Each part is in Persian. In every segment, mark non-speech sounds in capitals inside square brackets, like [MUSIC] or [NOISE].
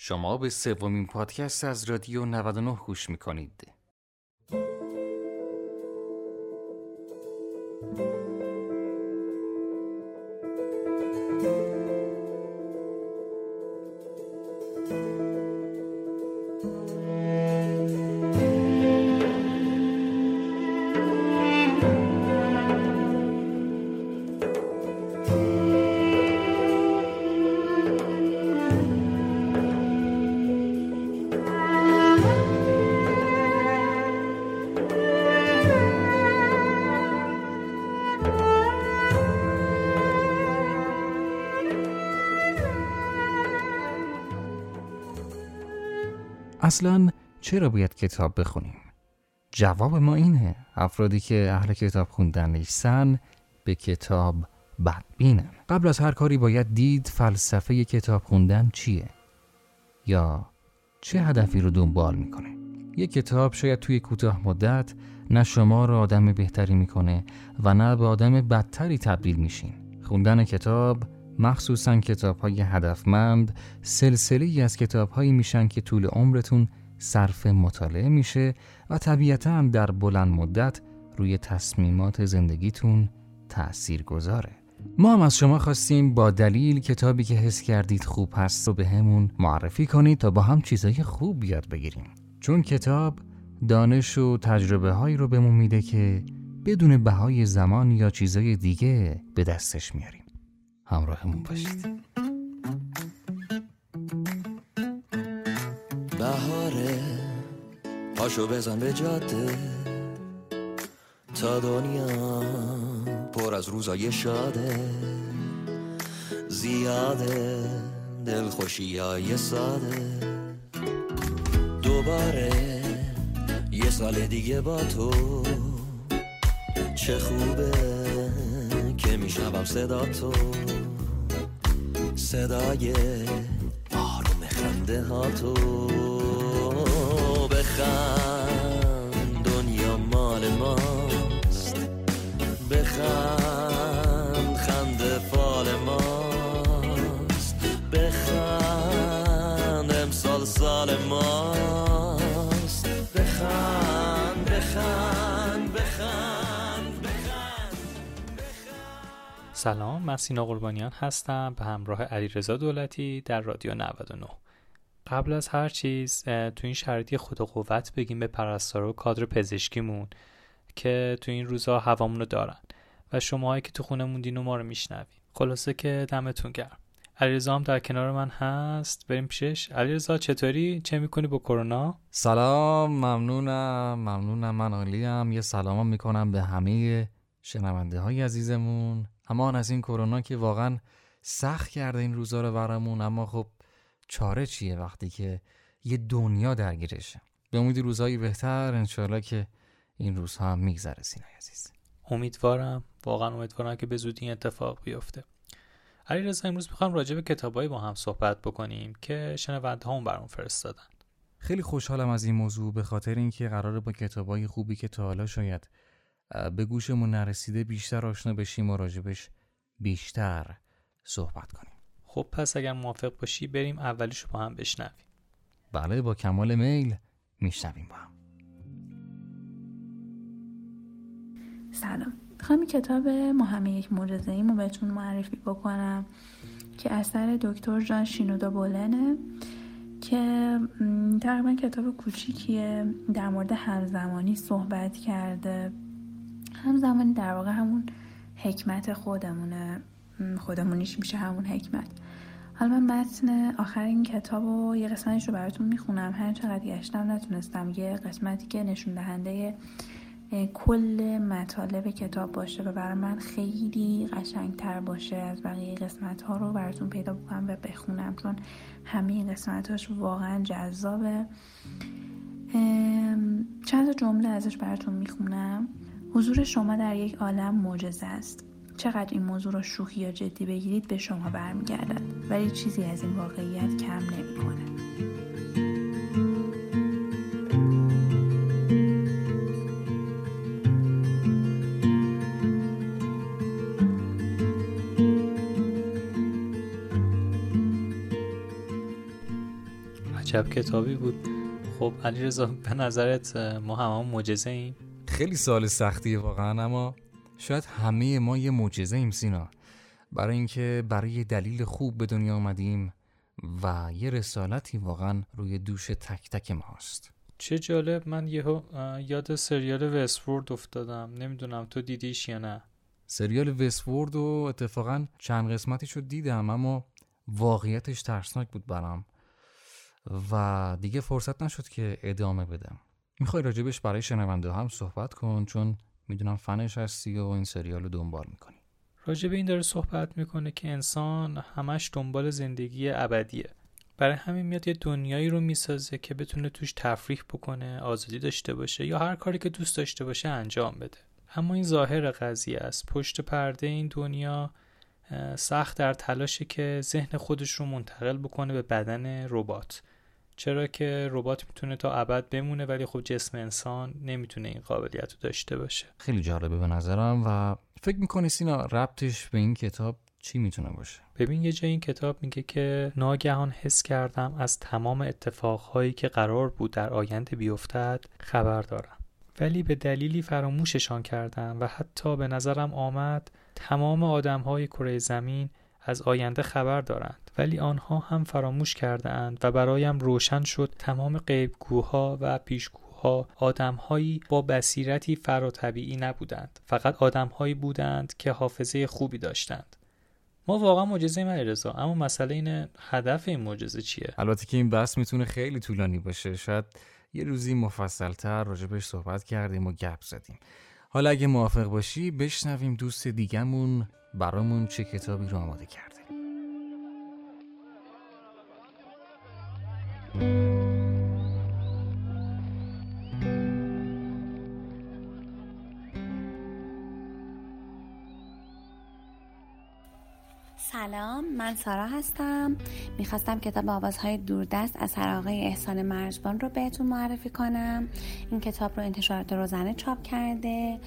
شما به سومین پادکست از رادیو 99 گوش می‌کنید. اصلا چرا باید کتاب بخونیم؟ جواب ما اینه. افرادی که اهل کتاب خوندن نیستن به کتاب بدبینن. قبل از هر کاری باید دید فلسفه کتاب خوندن چیه؟ یا چه هدفی رو دنبال می‌کنه؟ یک کتاب شاید توی کوتاه مدت نه شما رو آدم بهتری می‌کنه و نه به آدم بدتری تبدیل میشین خوندن کتاب مخصوصا کتاب های هدفمند سلسله از کتاب هایی میشن که طول عمرتون صرف مطالعه میشه و طبیعتا در بلند مدت روی تصمیمات زندگیتون تأثیر گذاره. ما هم از شما خواستیم با دلیل کتابی که حس کردید خوب هست رو به همون معرفی کنید تا با هم چیزای خوب یاد بگیریم. چون کتاب دانش و تجربه هایی رو بهمون میده که بدون بهای زمان یا چیزای دیگه به دستش میاریم. همراهمون باشید. بهاره پاشو بزن به جاده. تا دنیا پر از روزای شاده. زیاده دلخوشی های ساده. دوباره یه سال دیگه با تو. چه خوبه میشنوم صدا تو. صدای آروم خنده ها تو. بخند دنیا مال ماست. بخند خنده فال ماست. بخند امسال سال ماست. سلام من سینا قربانیان هستم به همراه علیرضا دولتی در رادیو 99 قبل از هر چیز تو این شرایطی خود قوت بگیم به پرستار و کادر پزشکیمون که تو این روزها هوامونو دارن و شماهایی که تو خونه موندین و ما رو میشنوین. خلاصه که دمتون گرم. علیرضا هم در کنار من هست. بریم پیشش. علیرضا چطوری؟ چه می‌کنی با کرونا؟ سلام ممنونم. ممنونم من عالیم یه سلام می‌کنم به همه شنونده های عزیزمون. همان از این کرونا که واقعا سخت کرده این روزا رو برامون اما خب چاره چیه وقتی که یه دنیا درگیرشه؟ به امید روزهای بهتر انشاءالله که این روزها هم میگذره سینای عزیز. امیدوارم. واقعا امیدوارم که به زودی این اتفاق بیفته. علی رضا امروز می‌خوام راجع به کتابایی با هم صحبت بکنیم که شنونده هم برام فرستادن. خیلی خوشحالم از این موضوع به خاطر اینکه قراره با کتابای خوبی که تا حالا شاید به گوشمون نرسیده بیشتر آشنا بشیم و راجبش بیشتر صحبت کنیم. خب پس اگر موافق باشی بریم اولیش با هم بشنویم. بله با کمال میل میشنویم با هم. سلام. می‌خوام این کتاب ما همه یک معجزه رو بهتون معرفی بکنم که اثر دکتر جان شینودا بولنه که تقریبا کتاب کوچیکیه در مورد همزمانی صحبت کرده. همزمانی در واقع همون حکمت خودمونه خودمونیش میشه همون حکمت. حالا من متن آخر این کتاب و یه قسمتش رو براتون می‌خونم. هر چقدر گشتم نتونستم یه قسمتی که نشون دهنده کل مطالب کتاب باشه و برای من خیلی قشنگتر باشه از بقیه قسمت ها رو براتون پیدا بکنم و بخونم. چون همه قسمتاش واقعا جذابه. چند جمله ازش براتون می‌خونم. حضور شما در یک عالم معجزه است. چقدر این موضوع را شوخی یا جدی بگیرید به شما برمیگردد. ولی چیزی از این واقعیت کم نمی‌کنه. عجب کتابی بود. خب علی رضا به نظرت ما همه معجزه ایم خیلی سال سختیه واقعا اما شاید همه ما یه معجزه ایم سینا. برای اینکه برای دلیل خوب به دنیا آمدیم و یه رسالتی واقعا روی دوش تک تک ماست. چه جالب من یهو یاد سریال وستفورد افتادم. نمی‌دونم تو دیدیش یا نه. سریال وستفورد و اتفاقا چند قسمتی شد دیدم اما واقعیتش ترسناک بود برام. و دیگه فرصت نشد که ادامه بدم. می‌خوای راجبش برای شنونده هم صحبت کن چون می‌دونم فنش هستی و این سریال رو دنبال می‌کنی. راجب این داره صحبت می‌کنه که انسان همش دنبال زندگی ابدیه. برای همین میاد یه دنیایی رو می‌سازه که بتونه توش تفریح بکنه آزادی داشته باشه یا هر کاری که دوست داشته باشه انجام بده. اما این ظاهر قضیه است. پشت پرده این دنیا سخت در تلاشه که ذهن خودش رو منتقل بکنه به بدن ربات. چرا که ربات می‌تونه تا ابد بمونه ولی خب جسم انسان نمی‌تونه این قابلیت رو داشته باشه. خیلی جالبه به نظرم و فکر می‌کنی سینا ربطش به این کتاب چی می‌تونه باشه؟ ببین یه جای این کتاب میگه که ناگهان حس کردم از تمام اتفاقهایی که قرار بود در آینده بیفتد خبر دارم. ولی به دلیلی فراموششان کردم و حتی به نظرم آمد تمام آدمهای کره زمین از آینده خبر دارند ولی آنها هم فراموش کرده اند و برایم روشن شد تمام غیبگوها و پیشگوها آدمهایی با بصیرتی فراطبیعی نبودند. فقط آدمهایی بودند که حافظه خوبی داشتند. ما واقعا معجزه من رضا اما مسئله اینه هدف این معجزه چیه؟ البته که این بحث می‌تونه خیلی طولانی باشه. شاید یه روزی مفصلتر راجبش صحبت کردیم و گپ زدیم. حالا اگه موافق باشی بشنویم دوست دیگمون برامون چه کتابی رو آماده کرده من سارا هستم. می‌خواستم کتاب آوازهای دوردست از هر آقای احسان مرزبان رو بهتون معرفی کنم. این کتاب رو انتشارات روزنه چاپ کرده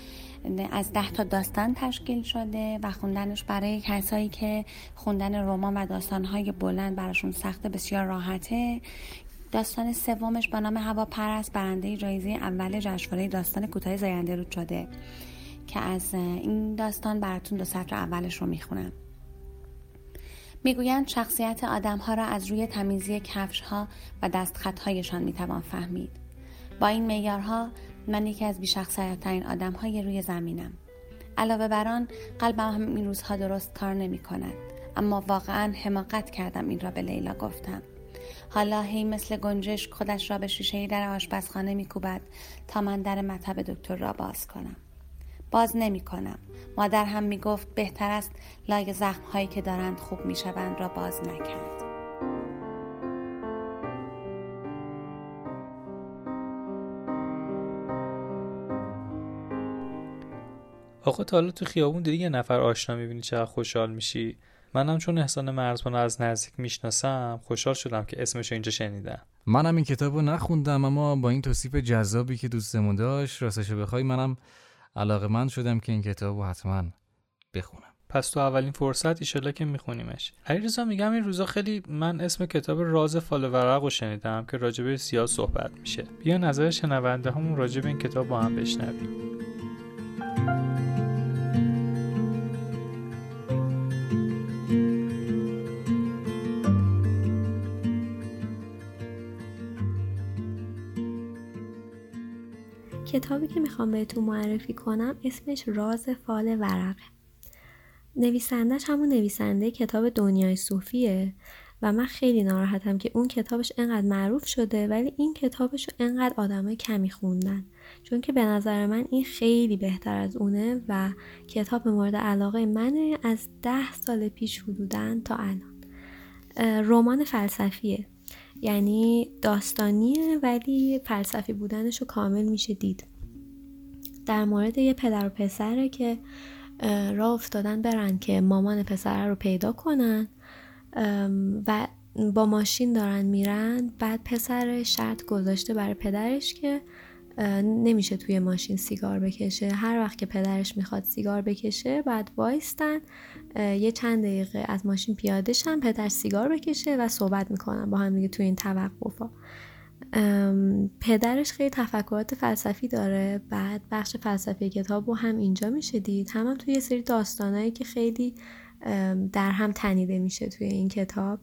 از ده تا داستان تشکیل شده و خوندنش برای کسایی که خوندن رمان و داستانهای بلند براشون سخت بسیار راحته. داستان سومش با نام هوا پرست برنده جایزه اول جشنواره داستان کوتاه زاینده رود شده که از این داستان براتون دو سطر اولش رو می‌خونم. می‌گویند شخصیت آدمها را از روی تمیزی کفش ها و دستخطهایشان می‌توان فهمید. با این میارها من یکی از بیشخصیت ترین آدم های روی زمینم. علاوه بر آن قلبم هم این روزها درست کار نمی کند اما واقعا حماقت کردم این را به لیلا گفتم. حالا هی مثل گنجش خودش را به شیشه در آشپزخانه میکوبد تا من در مطب دکتر را باز کنم. باز نمی کنم مادر هم می گفت بهتر است لای زخم هایی که دارند خوب می شوند را باز نکرد. آقا تا حالا تو خیابون دیدی یه نفر آشنا می‌بینی چقدر خوشحال میشی؟ منم چون احسان مرزبان از نزدیک می‌شناسم خوشحال شدم که اسمش اینجا شنیدم. منم این کتاب رو نخوندم اما با این توصیف جذابی که دوستمون داشت راستش بخوای منم علاقه من شدم که این کتاب رو حتما بخونم. پس تو اولین فرصت ایشالا که میخونیمش. علیرضا میگم این روزا خیلی من اسم کتاب راز فال ورق رو شنیدم که راجبه سیاه صحبت میشه. بیا نظر شنونده همون راجب این کتاب با هم بشنویم. کتابی که می‌خوام بهتون معرفی کنم اسمش راز فال ورقه نویسندهش همون نویسنده کتاب دنیای صوفیه و من خیلی ناراحتم که اون کتابش انقدر معروف شده ولی این کتابش رو انقدر آدمای کمی خوندن. چون که به نظر من این خیلی بهتر از اونه و کتاب مورد علاقه منه از ده سال پیش حدودن تا الان. رمان فلسفیه. یعنی داستانیه ولی فلسفی بودنش رو کامل میشه دید. در مورد یه پدر و پسره که راه افتادن برن که مامان پسره رو پیدا کنن و با ماشین دارن میرن بعد پسر شرط گذاشته برای پدرش که نمیشه توی ماشین سیگار بکشه. هر وقت که پدرش می‌خواد سیگار بکشه بعد وایستن. یه چند دقیقه از ماشین پیاده شن پدر سیگار بکشه و صحبت می‌کنن با هم دیگه توی این توقفا پدرش خیلی تفکرات فلسفی داره. بعد بخش فلسفی کتاب رو هم اینجا میشه دید. هم, هم توی یه سری داستانهایی که خیلی در هم تنیده میشه توی این کتاب.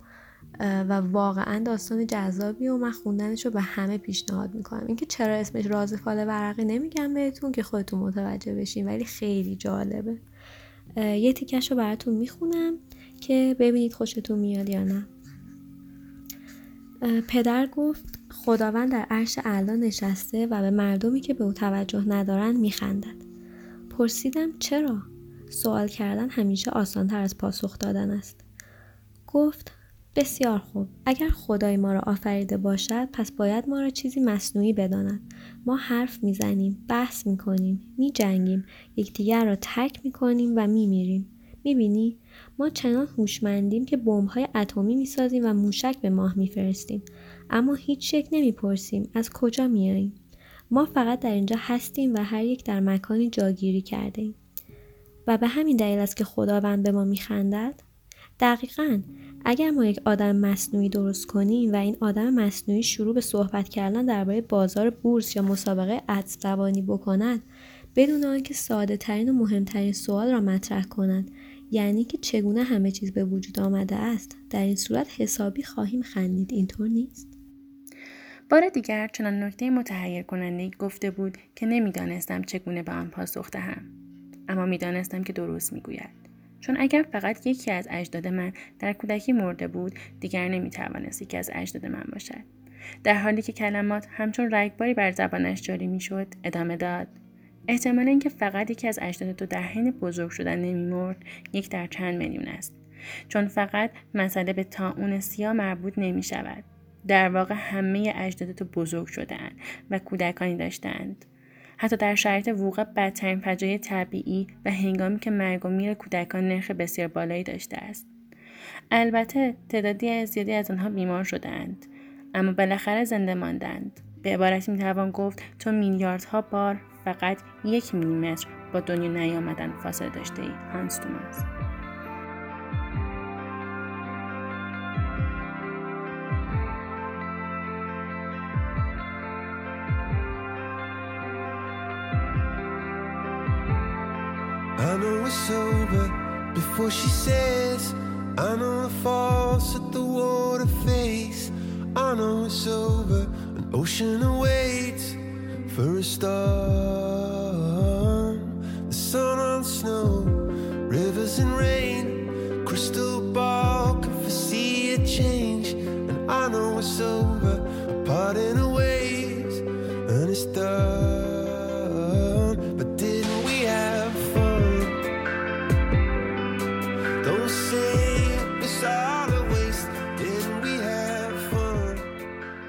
و واقعا داستان جذابی و من خوندنش رو به همه پیشنهاد می‌کنم. اینکه چرا اسمش راز فال ورقی نمیگم بهتون که خودتون متوجه بشین ولی خیلی جالبه. یه تیکش رو براتون می‌خونم که ببینید خوشتون میاد یا نه. پدر گفت خداوند در عرش اعلا نشسته و به مردمی که به او توجه ندارند میخندد. پرسیدم چرا؟ سوال کردن همیشه آسانتر از پاسخ دادن است. گفت بسیار خوب. اگر خدای ما را آفریده باشد پس باید ما را چیزی مصنوعی بداند. ما حرف می‌زنیم بحث می‌کنیم میجنگیم یکدیگر را ترک می‌کنیم و میمیریم. می‌بینی؟ ما چنان هوشمندیم که بمبهای اتمی می‌سازیم و موشک به ماه میفرستیم. اما هیچ یک نمی‌پرسیم از کجا میاییم ما فقط در اینجا هستیم و هر یک در مکانی جاگیری کرده ایم. و به همین دلیل است که خداوند به ما میخندد. دقیقا اگر ما یک آدم مصنوعی درست کنیم و این آدم مصنوعی شروع به صحبت کردن درباره بازار بورس یا مسابقه زبانی بکند بدون آنکه ساده ترین و مهمترین سوال را مطرح کند یعنی که چگونه همه چیز به وجود آمده است در این صورت حسابی خواهیم خندید. اینطور نیست؟ بار دیگر چنان نکته متحیر کننده گفته بود که نمی‌دانستم چگونه به آن پاسخ دهم اما می‌دانستم که درست می‌گوید. چون اگر فقط یکی از اجداد من در کودکی مرده بود دیگر نمی‌توانست یکی از اجداد من باشد در حالی که کلمات همچون رگباری بر زبانش جاری می‌شد ادامه داد احتمال اینکه فقط یکی از اجداد تو در حین بزرگ شدن نمیمرد یک در چند میلیون است چون فقط مسئله به تاون سیاه مربوط نمی شود. در واقع همه اجداد تو بزرگ شدهاند و کودکانی داشتند. حتی در شرایط وقوع بدترین فجایع طبیعی و هنگامی که مرگ و میر کودکان نرخ بسیار بالایی داشته است. البته تعدادی زیادی از آنها بیمار شدهاند اما بالاخره زنده ماندند. به عبارتی می‌توان گفت تو میلیاردها بار فقط یک میلیمتر با دنیا نیامدن فاصله داشته ای هانس توماس know it's over before she says I know the falls at the water face I know it's over an ocean awaits for a storm. The sun on snow, rivers and rain, crystal ball can foresee a change. And I know it's over, a parting of ways, and it's done.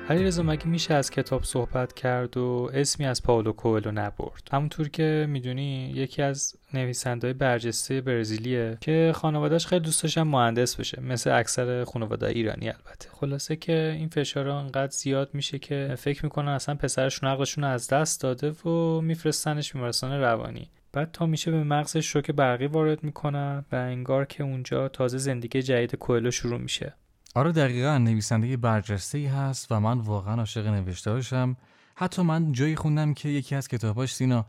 علیرضا مگه میشه از کتاب صحبت کرد و اسمی از پاولو کوئلو نبرد؟ همونطور که می‌دونی یکی از نویسندهای برجسته برزیلیه که خانوادهش خیلی دوست داشتن مهندس بشه مثل اکثر خانواده ایرانی البته. خلاصه که این فشار انقدر زیاد میشه که فکر می‌کنن اصلا پسرشون عقلشون از دست داده و میفرستنش بیمارستان روانی. بعد تا میشه به مغزش شوک برقی وارد می‌کنن و انگار که اونجا تازه زندگی جدید کوئلو شروع میشه. آره دقیقا نویسنده برجسته ای هست و من واقعا عاشق نوشتهاشم حتی من جایی خوندم که یکی از کتاباش سینا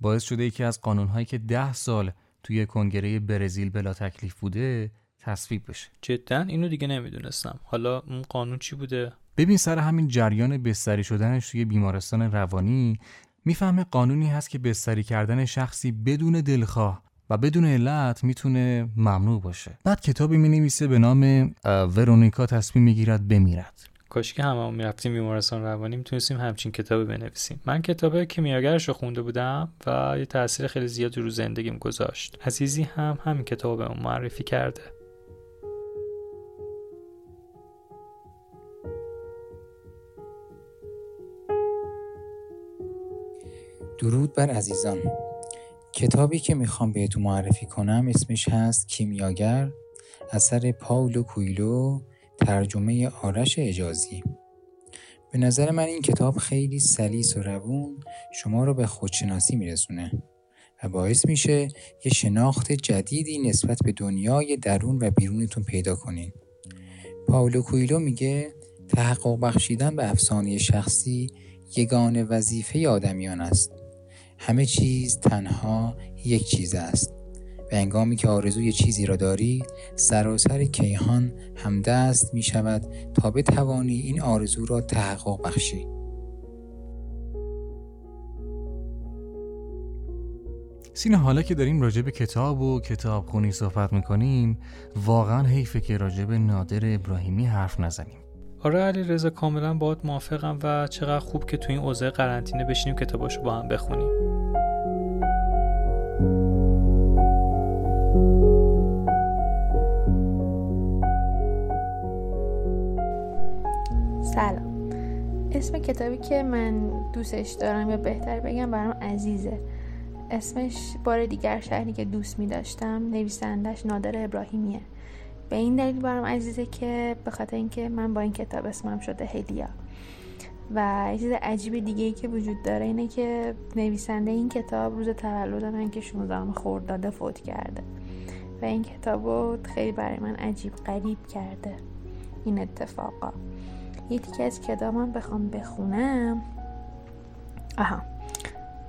باعث شده یکی از قانونهایی که ده سال توی کنگره برزیل بلا تکلیف بوده تصویب بشه. جدا؟ اینو دیگه نمی‌دونستم. حالا اون قانون چی بوده؟ ببین سر همین جریان بستری شدنش توی بیمارستان روانی می‌فهمه قانونی هست که بستری کردن شخصی بدون دلخواه و بدون علت می‌تونه ممنوع باشه. بعد کتابی می نویسه به نام ورونیکا تصمیم می‌گیرد بمیرد. کاش که هممون می‌رفتیم بیمارستان روانی می‌تونستیم همچین کتابی بنویسیم. من کتاب کیمیاگرش رو خونده بودم و یه تاثیر خیلی زیادی رو زندگیم گذاشت. عزیزی هم همین کتاب به معرفی کرده. درود بر عزیزان. کتابی که می‌خوام بهتون معرفی کنم اسمش هست کیمیاگر اثر پاولو کویلو ترجمه آرش اجازی به نظر من این کتاب خیلی سلیس و روون شما رو به خودشناسی میرسونه و باعث میشه یه شناخت جدیدی نسبت به دنیای درون و بیرونتون پیدا کنین. پاولو کویلو میگه تحقق بخشیدن به افسانه شخصی یگان وظیفه آدمیان است. همه چیز تنها یک چیز است. و انگامی که آرزوی چیزی را داری سراسر کیهان همدست می شود تا بتوانی این آرزو را تحقق بخشی سینه حالا که داریم راجع به کتاب و کتاب خونی صحبت می‌کنیم واقعا حیفه که راجع به نادر ابراهیمی حرف نزنیم آره علی رضا کاملا باید موافقم و چقدر خوب که تو این اوضاع قرنطینه بشینیم کتاباشو با هم بخونیم. سلام. اسم کتابی که من دوستش دارم یا بهتر بگم برام عزیزه. اسمش بار دیگر شهری که دوست می داشتم نویسندش نادر ابراهیمیه. به این دلیل برام عزیزه که به خاطر اینکه من با این کتاب اسمم شده هلیا و یه چیز عجیب دیگه ای که وجود داره اینه که نویسنده این کتاب روز تولد من که 16 خورداده فوت کرده. و این کتاب رو خیلی برای من عجیب غریب کرده. این اتفاقا. یه تیکه از کتابم بخوام بخونم. آها.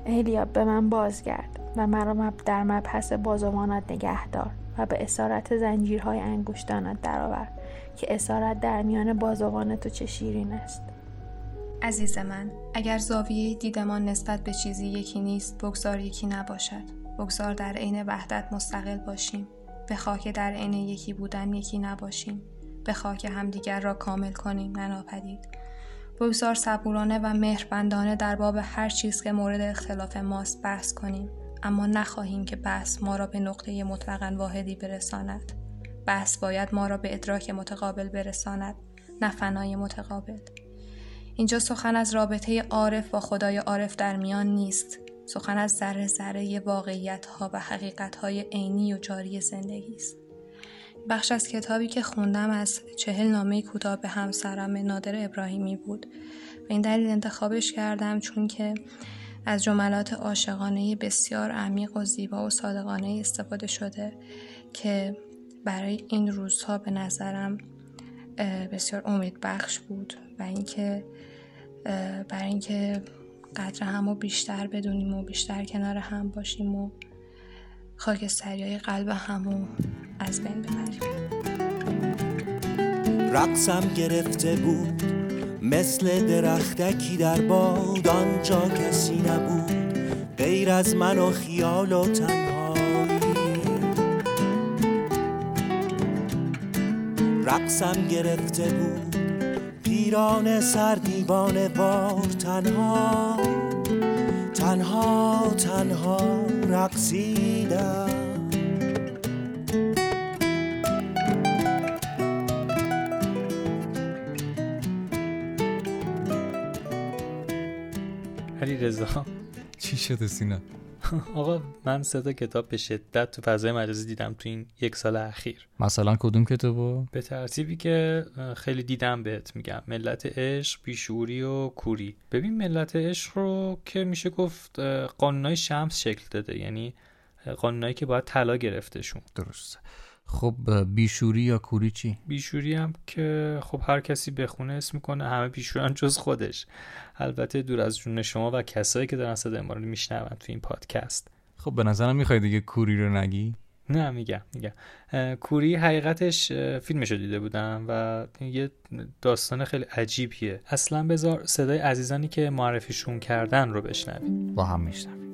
هلیا به من بازگرد و مرا در مبحث بازوانت نگهدار. و به اسارت زنجیرهای انگشتانت درآور که اسارت در میان بازوان تو چه شیرین است. عزیز من اگر زاویه دیدمان نسبت به چیزی یکی نیست بگذار یکی نباشد. بگذار در عین وحدت مستقل باشیم. به خاک در عین یکی بودن یکی نباشیم. به خاک همدیگر را کامل کنیم نناپدید بگذار صبورانه و مهربندانه در باب هر چیز که مورد اختلاف ماست بحث کنیم. اما نخواهیم که بحث ما را به نقطه مطلقا واحدی برساند. بحث باید ما را به ادراک متقابل برساند نه فنای متقابل. اینجا سخن از رابطه عارف با خدای عارف در میان نیست. سخن از ذره ذره واقعیت ها و حقیقت های عینی و جاری زندگی است. بخش از کتابی که خوندم از چهل نامه کوتاه به همسرم نادر ابراهیمی بود. به این دلیل انتخابش کردم چون که از جملات عاشقانه بسیار عمیق و زیبا و صادقانه استفاده شده که برای این روزها به نظرم بسیار امید بخش بود و اینکه برای اینکه قدر هم رو بیشتر بدونیم و بیشتر کنار هم باشیم و خاکستری های قلب همو از بین ببریم. رقصم گرفته بود. مثل درختکی در باد آنجا کسی نبود غیر از من و خیال و تنهایی. رقصم گرفته بود پیران سردیوان وار تنها تنها تنها رقصیدم. علی رضا. چی شده سینا؟ [LAUGHS] آقا من صدا کتاب به شدت تو فضای مجازی دیدم تو این یک سال اخیر. مثلا کدوم کتابو به ترتیبی که خیلی دیدم بهت میگم. ملت عشق بیشوری و کوری. ببین ملت عشق رو که میشه گفت قانونای شمس شکل داده. یعنی قانونایی که باید طلا گرفتهشون. درسته. خب بیشوری یا کوری چی؟ بیشوری هم که خب هر کسی بخونه اسم می‌کنه همه بیشوران جز خودش. البته دور از جون شما و کسایی که دارن صدای ما رو میشنون تو این پادکست. خب به نظرم می‌خوای دیگه کوری رو نگی؟ نه میگم میگم. کوری حقیقتش فیلمشو دیده بودم و یه داستان خیلی عجیبیه. اصلا بذار صدای عزیزانی که معرفیشون کردن رو بشنوید با هم میشنویم.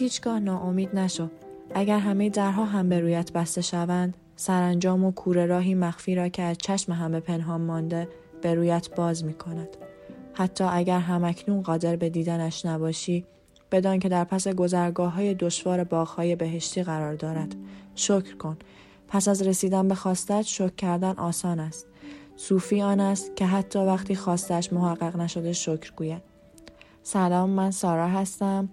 هیچگاه ناامید نشو. اگر همه درها هم به رویت بسته شوند، سرانجام و کوره راهی مخفی را که از چشم همه پنهان مانده به رویت باز می کند. حتی اگر همکنون قادر به دیدنش نباشی، بدان که در پس گذرگاه های دشوار باغهای بهشتی قرار دارد. شکر کن. پس از رسیدن به خواستت شکر کردن آسان است. صوفی آن است که حتی وقتی خواستش محقق نشده شکر گوید. سلام من سارا هستم.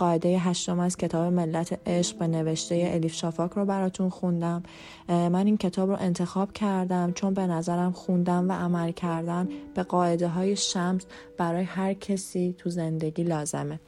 قاعده هشتم از کتاب ملت عشق به نوشته الیف شافاک رو براتون خوندم. من این کتاب رو انتخاب کردم چون به نظرم خوندم و عمل کردن به قاعده های شمس برای هر کسی تو زندگی لازمه.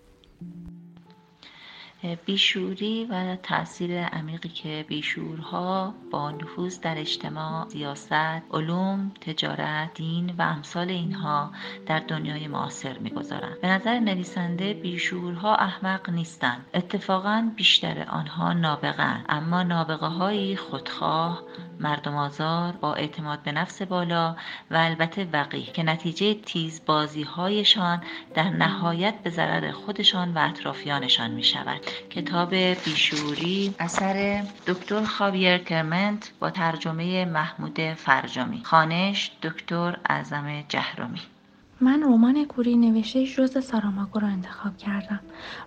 بیشوری و تاثیر عمیقی که بیشورها با نفوذ در اجتماع، سیاست، علوم، تجارت، دین و امثال اینها در دنیای معاصر می‌گذارند. به نظر نویسنده بیشورها احمق نیستند. اتفاقا بیشتر آنها نابغند اما نابغه های خودخواه، مردم آزار با اعتماد به نفس بالا و البته وقیح که نتیجه تیز بازی هایشان در نهایت به ضرر خودشان و اطرافیانشان می شود کتاب بیشوری اثر دکتر خاویر کرمنت با ترجمه محمود فرجامی. خانش دکتر اعظم جهرومی من رمان کوری نوشته جز ساراماگو را انتخاب کردم.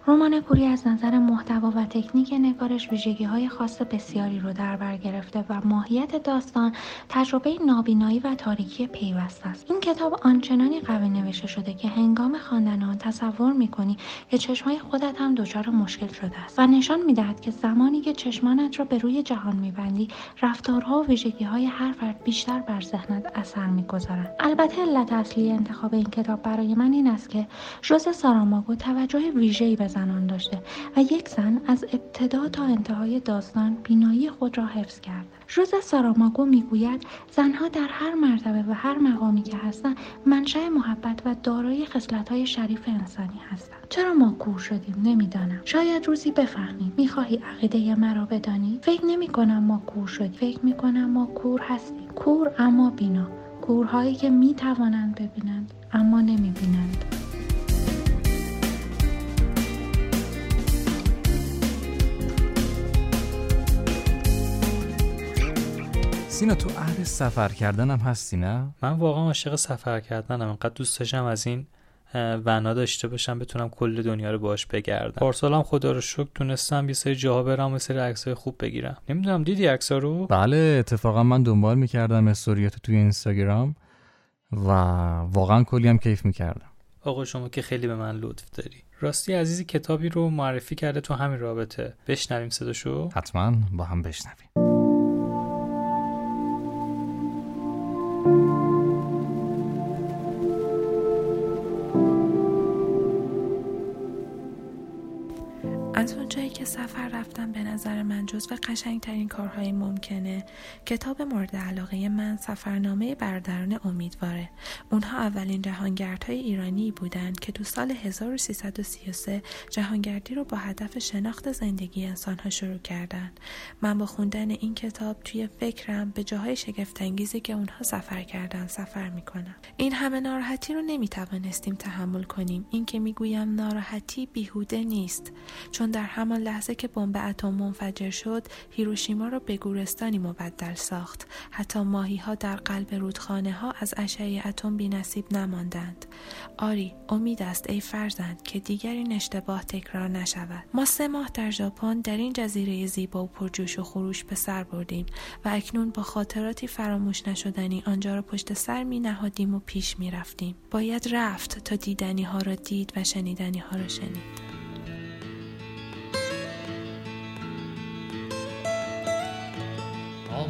رمان کوری از نظر محتوا و تکنیک نگارش ویژگی های خاص بسیاری رو در بر گرفته و ماهیت داستان تجربه نابینایی و تاریکی پیوسته است. این کتاب آنچنانی قوی نوشته شده که هنگام خواندن آن تصور می‌کنی که چشمهای خودت هم دچار مشکل شده است و نشان می‌دهد که زمانی که چشمانت را به روی جهان میبندی رفتارها و ویژگی های هر فرد بیشتر بر ذهنت اثر می‌گذارند البته علت اصلی انتخاب این کتاب برای من این است که ژوزه ساراماگو توجه ویژه‌ای به زنان داشته و یک زن از ابتدا تا انتهای داستان بینایی خود را حفظ کرده. ژوزه ساراماگو می‌گوید زنها در هر مرتبه و هر مقامی که هستند منشأ محبت و دارای خصلت‌های شریف انسانی هستند. چرا ما کور شدیم؟ نمی‌دانم. شاید روزی بفهمی می‌خواهی عقیده مرا بدانی؟ فکر نمی کنم ما کور شدیم. فکر می کنم ما کور هستیم. کور اما بینا. کورهایی که می توانند ببینند اما نمی بینند. سینا تو اهل سفر کردنم هستی نه؟ من واقعا عاشق سفر کردنم انقدر دوست داشتم از این ونا داشته باشم بتونم کل دنیا رو باش بگردم. پارسالم خدا رو شکر تونستم یه سری جاها برم و سری عکسای خوب بگیرم. نمی‌دونم دیدی عکسا رو؟ بله اتفاقا من دنبال می‌کردم استوریاتو توی اینستاگرام و واقعا کلی هم کیف می‌کردم. آقا شما که خیلی به من لطف داری. راستی عزیزی کتابی رو معرفی کرده تو همین رابطه. بشنویم صداشو؟ حتما با هم بشنویم. رفتن به نظر من جزو قشنگترین کارهای ممکنه. کتاب مورد علاقه من سفرنامه بردران امیدواره. اونها اولین جهانگردهای ایرانی بودند که تو سال 1333 جهانگردی رو با هدف شناخت زندگی انسانها شروع کردند. من با خوندن این کتاب توی فکرم به جاهای شگفتانگیزی که اونها سفر کردن سفر می‌کنم. این همه ناراحتی رو نمی‌توانستیم تحمل کنیم. این که می‌گویم ناراحتی بیهوده نیست. چون در همان لحظه که بمب اتم منفجر شد هیروشیما را به گورستانی مبدل ساخت. حتی ماهی ها در قلب رودخانه ها از اشعه اتم بی نصیب نماندند. آری امید است ای فرزند که دیگر این اشتباه تکرار نشود. ما سه ماه در ژاپن در این جزیره زیبا و پرجوش و خروش به سر بردیم و اکنون با خاطراتی فراموش نشدنی آنجا را پشت سر می نهادیم و پیش می رفتیم باید رفت تا دیدنی ها را دید و شنیدنی ها را شنید.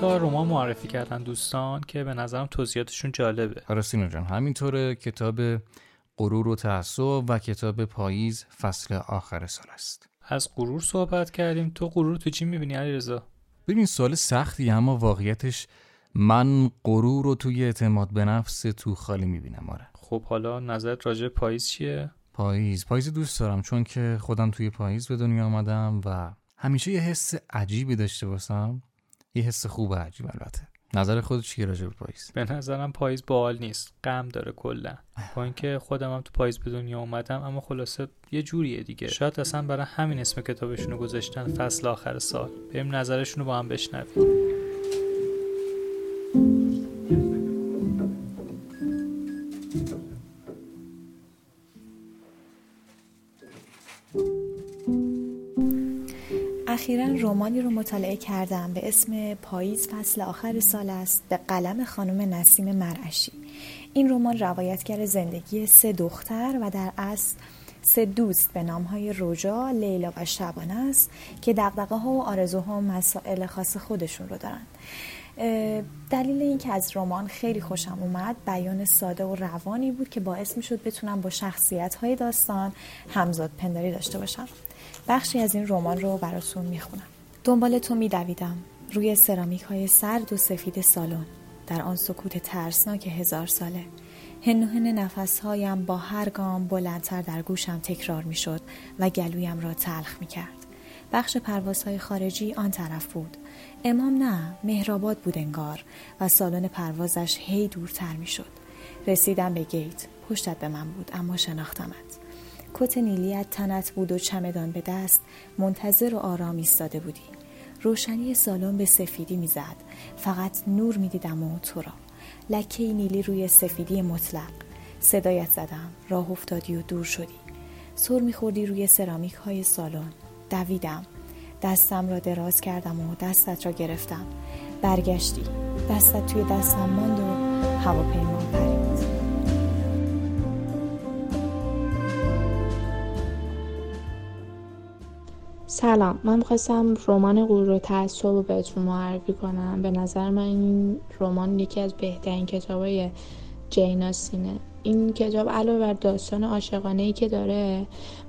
تا رمان معرفی کردن دوستان که به نظرم توضیحاتشون جالبه. سینا جان همینطوره کتاب غرور و تعصب و کتاب پاییز فصل آخر سال است. از غرور صحبت کردیم. تو غرور تو چی می‌بینی علیرضا؟ ببین سوال سختی اما واقعیتش من غرور رو توی اعتماد به نفس تو خالی می‌بینم آره. خب حالا نظرت راجع به پاییز چیه؟ پاییز. پاییز دوست دارم چون که خودم توی پاییز به دنیا آمدم و همیشه یه حس عجیبی داشته باشم. یه حس خوب عجیب البته. نظر خود چیه راجع به پاییز؟ به نظرم پاییز باحال نیست. غم داره کلا. با اینکه خودم هم تو پاییز به دنیا اومدم اما خلاصه یه جوریه دیگه. شاید اصلا برای همین اسم کتابشونو گذاشتن فصل آخر سال. بریم نظرشونو با هم بشنویم. اخیرا رمانی رو مطالعه کردم به اسم پاییز فصل آخر سال است به قلم خانم نسیم مرعشی. این رمان روایتگر زندگی سه دختر و در اصل سه دوست به نامهای روژا، لیلا و شبانه است که دقدقه ها و آرزوها و مسائل خاص خودشون رو دارن. دلیل این که از رمان خیلی خوشم اومد بیان ساده و روانی بود که باعث می شد بتونم با شخصیت های داستان همزاد پنداری داشته باشم. بخشی از این رمان رو براتون می‌خونم دنبال تو میدویدم روی سرامیک های سرد و سفید سالن در آن سکوت ترسناک هزار ساله هنوهن نفس هایم با هر گام بلندتر در گوشم تکرار می شد و گلویم را تلخ می کرد. بخش پروازهای خارجی آن طرف بود. امام نه مهرآباد بود انگار و سالن پروازش هی دورتر می شد. رسیدم به گیت. پشتت به من بود اما شناختمت. کت نیلیت تنت بود و چمدان به دست. منتظر و آرام ایستاده بودی. روشنی سالن به سفیدی می‌زد. فقط نور می‌دیدم و تو را. لکه نیلی روی سفیدی مطلق. صدایت زدم. راه افتادی و دور شدی. سر میخوردی روی سرامیک های سالن. دویدم. دستم را دراز کردم و دستت را گرفتم. برگشتی. دستت توی دستم ماند و هواپیما. سلام. من می‌خواستم رمان غرور و تعصب رو بهتون معرفی کنم. به نظر من این رمان یکی از بهترین کتابای جین آستینه این کتاب علاوه بر داستان عاشقانه ای که داره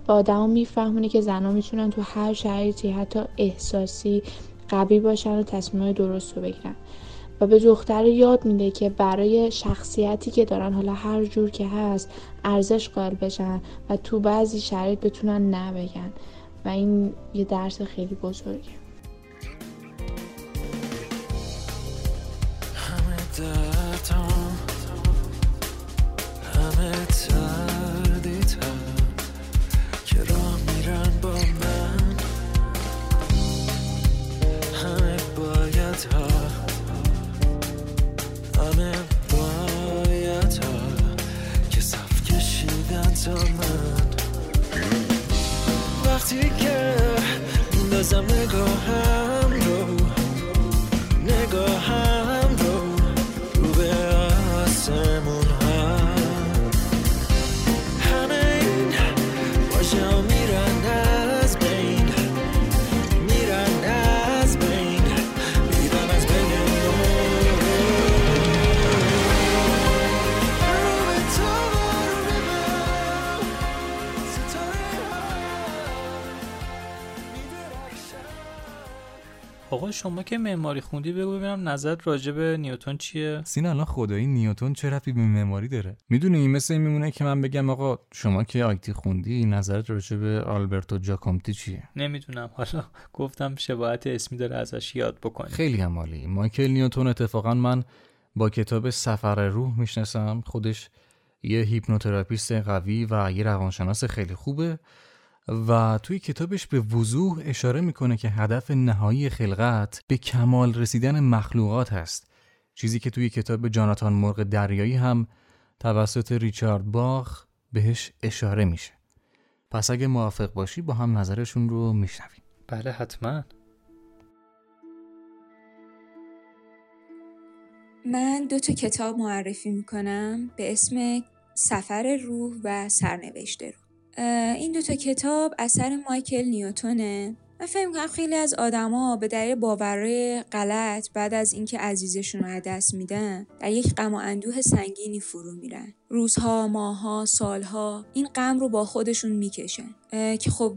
با آدما میفهمونه که زنها می‌تونن تو هر شرایطی حتی احساسی قوی باشن و تصمیمای درست رو بگیرن. و به دختر یاد میده که برای شخصیتی که دارن حالا هر جور که هست ارزش قائل بشن و تو بعضی شرایط بتونن نبگن. و این یه درس خیلی بزرگه وقتی که بندازم نگاهم شما که معماری خوندی بگو ببینم نظرت راجع به نیوتن چیه؟ سینا الان خدایی نیوتن چه ربطی به معماری داره؟ می‌دونی مثل این میمونه که من بگم آقا شما که IT خوندی نظرت راجع به آلبرتو جاکومتی چیه؟ نمی‌دونم. حالا گفتم شباهت اسمی داره ازش یاد بکنی خیلی هم عالی. مایکل نیوتن اتفاقا من با کتاب سفر روح می‌شناسم. خودش یه هیپنوتراپیست قوی و یه روانشناس خیلی خوبه. و توی کتابش به وضوح اشاره می‌کنه که هدف نهایی خلقت به کمال رسیدن مخلوقات هست. چیزی که توی کتاب جاناتان مرغ دریایی هم توسط ریچارد باخ بهش اشاره میشه. پس اگه موافق باشی با هم نظرشون رو میشنویم. بله حتما. من دو تا کتاب معرفی می‌کنم به اسم سفر روح و سرنوشت روح. این دو تا کتاب اثر مایکل نیوتونه. من فکر می‌کنم خیلی از آدما به دلیل باورهای غلط بعد از اینکه عزیزشون رو از دست میدن در یک غم و اندوه سنگینی فرو میرن. روزها ماهها سالها این غم رو با خودشون می‌کشن. که خب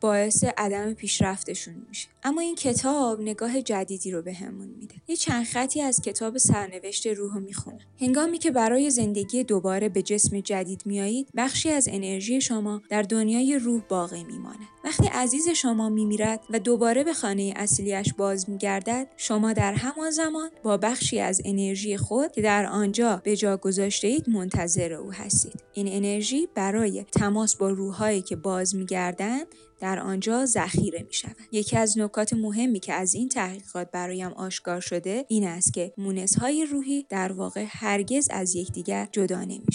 باعث عدم پیشرفتشون میشه. اما این کتاب نگاه جدیدی رو بهمون میده. یه چند خطی از کتاب سرنوشت روح رو می‌خونم هنگامی که برای زندگی دوباره به جسم جدید میایید بخشی از انرژی شما در دنیای روح باقی میماند. وقتی عزیز شما میمیرد و دوباره به خانه اصلیش باز میگردد شما در همان زمان با بخشی از انرژی خود که در آنجا به جا گذاشته اید منتظر او هستید این انرژی برای تماس با روحهایی که باز میگردند در آنجا ذخیره می شود. یکی از نکات مهمی که از این تحقیقات برایم آشکار شده این است که مونس های روحی در واقع هرگز از یکدیگر جدا نمی.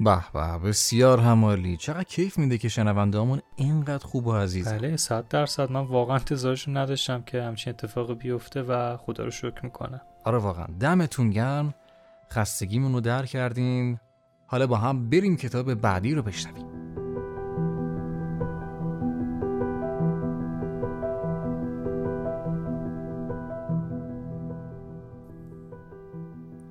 به به. بسیار همالی. چقدر کیف میده که شنوندهامون اینقدر خوب و عزیز. بله صد درصد. من واقعا انتظارشون نداشتم که همچین اتفاقی بیفته و خدا رو شکر می‌کنم آره واقعا. دمتون گرم. خستگیمون رو در کردیم حالا با هم بریم کتاب بعدی رو بشنویم.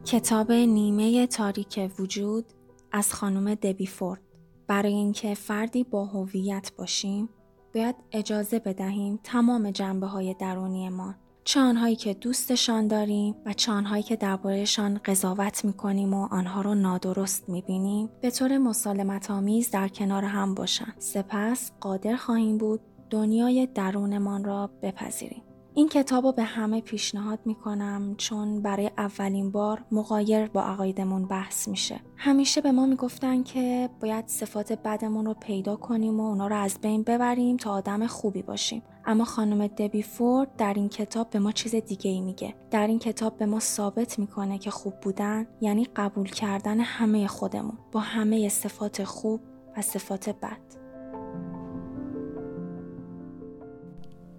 کتاب نیمه تاریک وجود از خانم دبی فورد. برای اینکه فردی با هویت باشیم باید اجازه بدهیم تمام جنبه های درونی ما چه که دوستشان داریم و چه آنهایی که دربارهشان قضاوت می‌کنیم و آنها رو نادرست می‌بینیم به طور مسالمت آمیز در کنار هم باشند سپس قادر خواهیم بود دنیای درونمان را بپذیریم. این کتاب رو به همه پیشنهاد می‌کنم چون برای اولین بار مقایر با عقایدمون بحث میشه. همیشه به ما می‌گفتن که باید صفات بدمون رو پیدا کنیم و اونا رو از بین ببریم تا آدم خوبی باشیم. اما خانم دبی فورد در این کتاب به ما چیز دیگه ای میگه. در این کتاب به ما ثابت می‌کنه که خوب بودن یعنی قبول کردن همه خودمون با همه صفات خوب و صفات بد.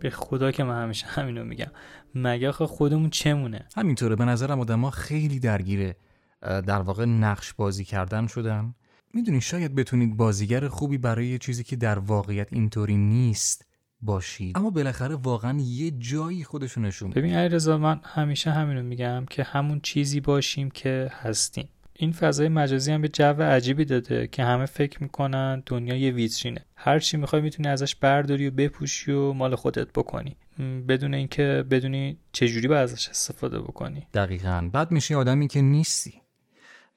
به خدا که من همیشه همینو میگم. مگه آخه خودمون چمونه؟ همینطوره. به نظرم آدما خیلی درگیره در واقع نقش بازی کردن شدن. می‌دونی شاید بتونید بازیگر خوبی برای یه چیزی که در واقعیت اینطوری نیست باشید. اما بالاخره واقعا یه جایی خودشو نشون ببین علیرضا من همیشه همینو میگم که همون چیزی باشیم که هستیم. این فضای مجازی هم به جو عجیبی داده که همه فکر می‌کنن دنیا یه ویترینه. هر چی می‌خوای می‌تونی ازش برداری و بپوشی و مال خودت بکنی. بدون اینکه بدونی چجوری باید ازش استفاده بکنی. دقیقا. بعد میشه آدمی که نیستی.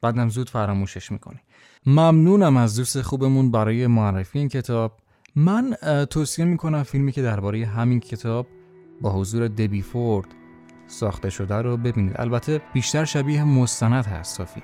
بعدم زود فراموشش می‌کنی. ممنونم از دوست خوبمون برای معرفی این کتاب. من توصیه می‌کنم فیلمی که درباره همین کتاب با حضور دبی فورد ساخته شده رو ببینید. البته بیشتر شبیه مستند هست صافی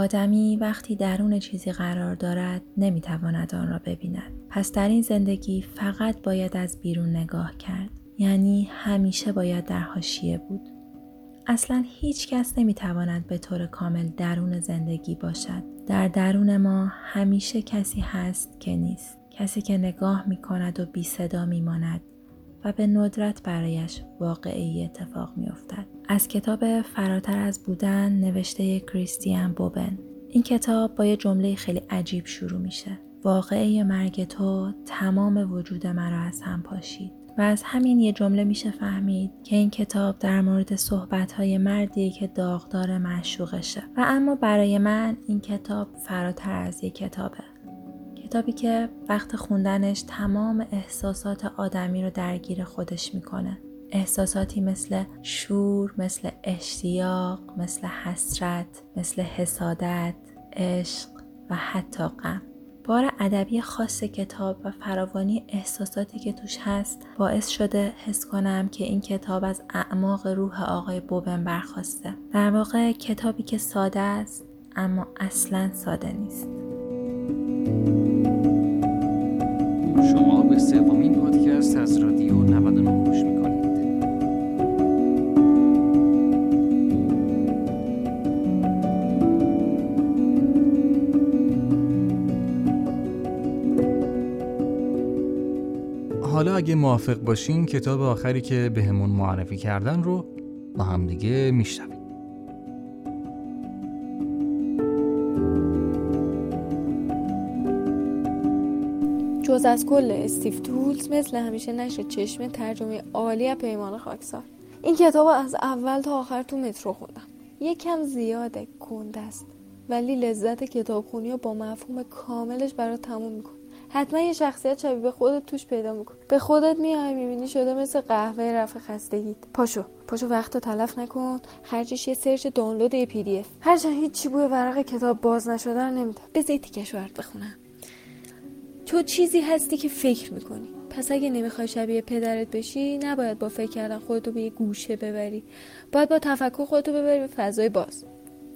آدمی وقتی درون چیزی قرار دارد نمی‌تواند آن را ببیند. پس در این زندگی فقط باید از بیرون نگاه کرد. یعنی همیشه باید در حاشیه بود. اصلا هیچ کس نمی‌تواند به طور کامل درون زندگی باشد. در درون ما همیشه کسی هست که نیست. کسی که نگاه می کند و بی صدا می ماند و به ندرت برایش واقعی اتفاق می افتد. از کتاب فراتر از بودن نوشته کریستیان بوبن این کتاب با یه جمله خیلی عجیب شروع میشه. واقعه مرگ تو تمام وجود مرا از هم پاشید. و از همین یه جمله میشه فهمید که این کتاب در مورد صحبتهای مردی که داغدار معشوقشه و اما برای من این کتاب فراتر از یک کتابه کتابی که وقت خوندنش تمام احساسات آدمی رو درگیر خودش می‌کنه. احساساتی مثل شور، مثل اشتیاق، مثل حسرت، مثل حسادت، عشق و حتی غم. بار ادبی خاص کتاب و فراوانی احساساتی که توش هست باعث شده حس کنم که این کتاب از اعماق روح آقای بوبن برخواسته. در واقع کتابی که ساده است اما اصلا ساده نیست. شما به سومین پادکست از رادیو 99 گوش می‌کنید. حالا اگه موافق باشین کتاب آخری که بهمون معرفی کردن رو با همدیگه میشنویم. جز از کل استیف تولز مثل همیشه نشد چشم ترجمه عالی پیمان خاکسار. این کتاب از اول تا آخر تو مترو خوندم. یکم زیاده کند است ولی لذت کتابخونی رو با مفهوم کاملش برات تموم میکن حتما یه شخصیت شبیه به خودت توش پیدا می‌کنی به خودت میای می‌بینی شده مثل قهوه رفع خستگیت. پاشو پاشو وقت تلف نکن. خرجش یه search download PDF. هرچند هیچی بوی ورق کتاب باز نشده رو نمیده بذار تیکه‌ش برات بخونم. تو چیزی هستی که فکر می‌کنی. پس اگه نمی‌خوای شبیه پدرت بشی نباید با فکر کردن خودتو به یه گوشه ببری. باید با تفکر خودتو ببری به فضای باز.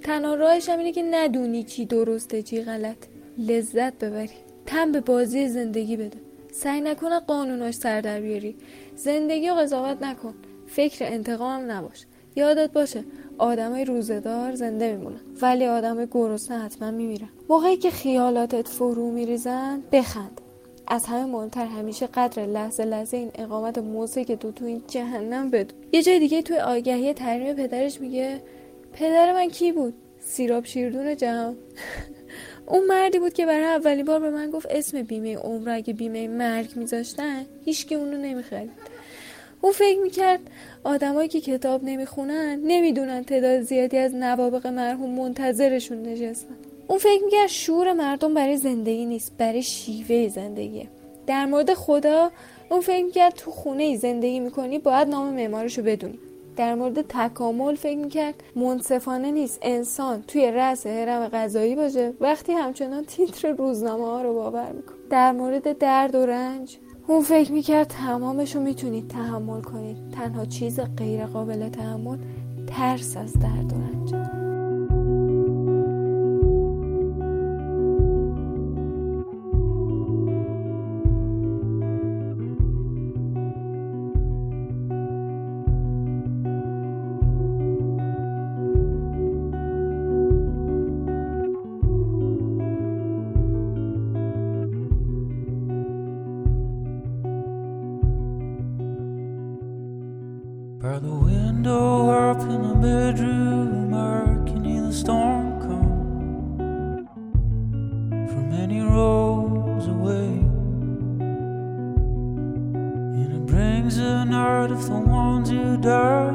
تنها راهش هم اینه که ندونی چی درسته چی غلط. لذت ببری. تم به بازی زندگی بده. سعی نکنه قانوناش سر در بیاری. زندگی رو قضاوت نکن. فکر انتقام نباش. یادت باشه آدمای روزدار زنده میمونن. ولی آدم گرسنه حتما میمیرن. موقعی که خیالاتت فرو میریزن بخند. از همه مهمتر همیشه قدر لحظه لحظه این اقامت موزه که تو تو این جهنم بدون. یه جای دیگه توی آگهی ترمیم پدرش میگه پدر من کی بود؟ سیراب شیردون جهان. [LAUGHS] اون مردی بود که برای اولین بار به من گفت اسم بیمه عمر اگه بیمه مرگ میذاشتن هیچکی اونو نمی‌خرید. اون فکر می‌کرد آدمایی که کتاب نمی‌خونن نمی‌دونن تعداد زیادی از نوابق مرحوم منتظرشون نشستن. اون فکر می‌کرد شور مردم برای زندگی نیست برای شیوه زندگیه در مورد خدا اون فکر می‌کرد تو خونه زندگی می‌کنی باید نام معمارشو بدونی. در مورد تکامل فکر می‌کرد منصفانه نیست انسان توی رأس هرم غذایی باشه وقتی همچنان تیتر روزنامه ها رو باور میکن در مورد درد و رنج اون فکر می‌کرد تمامش رو می‌تونید تحمل کنید. تنها چیز غیر قابل تحمل ترس از درد و things are not if the ones you die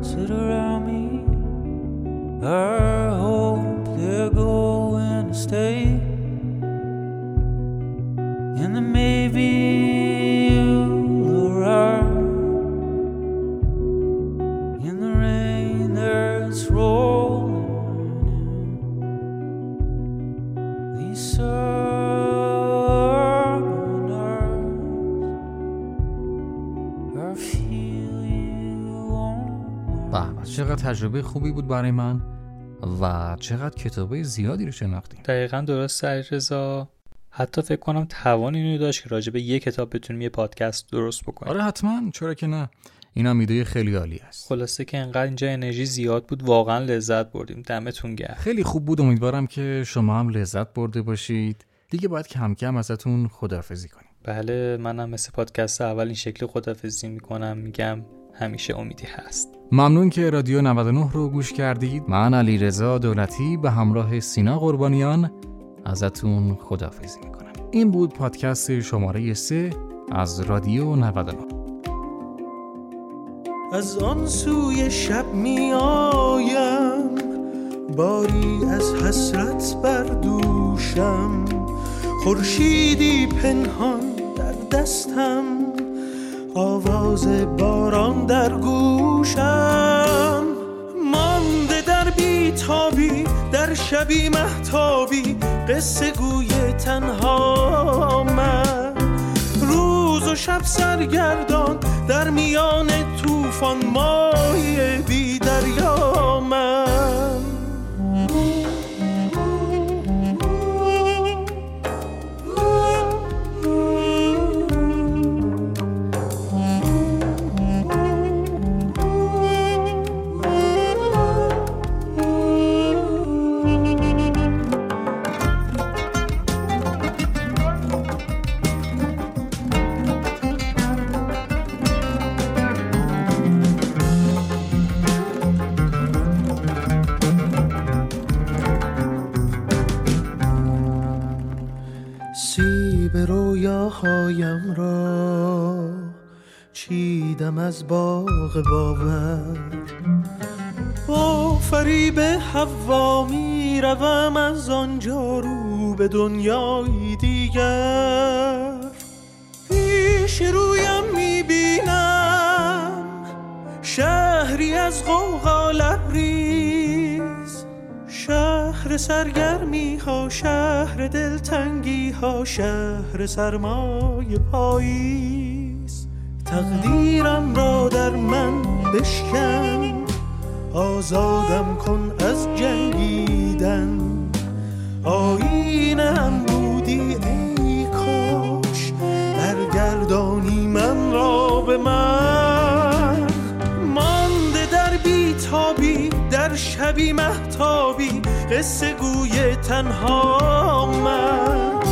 sit around me. Our hope they're going to stay. تجربه خوبی بود برای من و چقدر کتابه زیادی رو شناختیم. دقیقا درست رضا حتی فکر کنم توان اینو داشت که راجع به یه کتاب بتونیم یه پادکست درست بکنیم. آره حتما. چرا که نه؟ این هم ایده خیلی عالی است. خلاصه که انقدر اینجا انرژی زیاد بود واقعا لذت بردیم. دمتون گرم. خیلی خوب بود. امیدوارم که شما هم لذت برده باشید. دیگه باید کم کم ازتون خداحافظی کنیم. بله منم مثل پادکست اول این شکل خدافزی می‌کنم. میگم همیشه امیدی هست. ممنون که رادیو 99 رو گوش کردید. من علی رضا دولتی به همراه سینا قربانیان ازتون خداحافظی می‌کنم. این بود پادکست شماره 3 از رادیو 99 از آن سوی شب می آیم باری از حسرت بر دوشم خورشیدی پنهان در دستم. آواز باران در گوشم. مانده در بیتابی در شبی محتابی قصه گوی تنها من. روز و شب سرگردان در میان طوفان ماهی بی دریا من. از باغ باور. با فریب حوا می روم از آنجا رو به دنیای دیگر. پیش رویم می بینم شهری از غوغا لبریز. شهر سرگرمی ها شهر دلتنگی ها شهر سرمای پاییز. تقدیرم را در من بشکن. آزادم کن از جنگیدن. آینم بودی ای کاش برگردانی من را به من. مانده در بیتابی در شبی محتابی قصه گوی تنها من.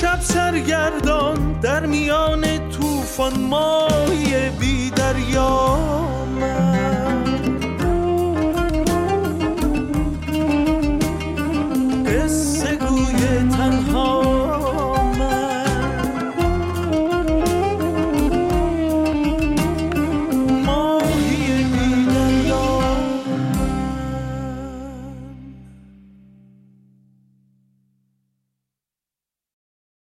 شب سرگردان در میان طوفان مای بی دریا من.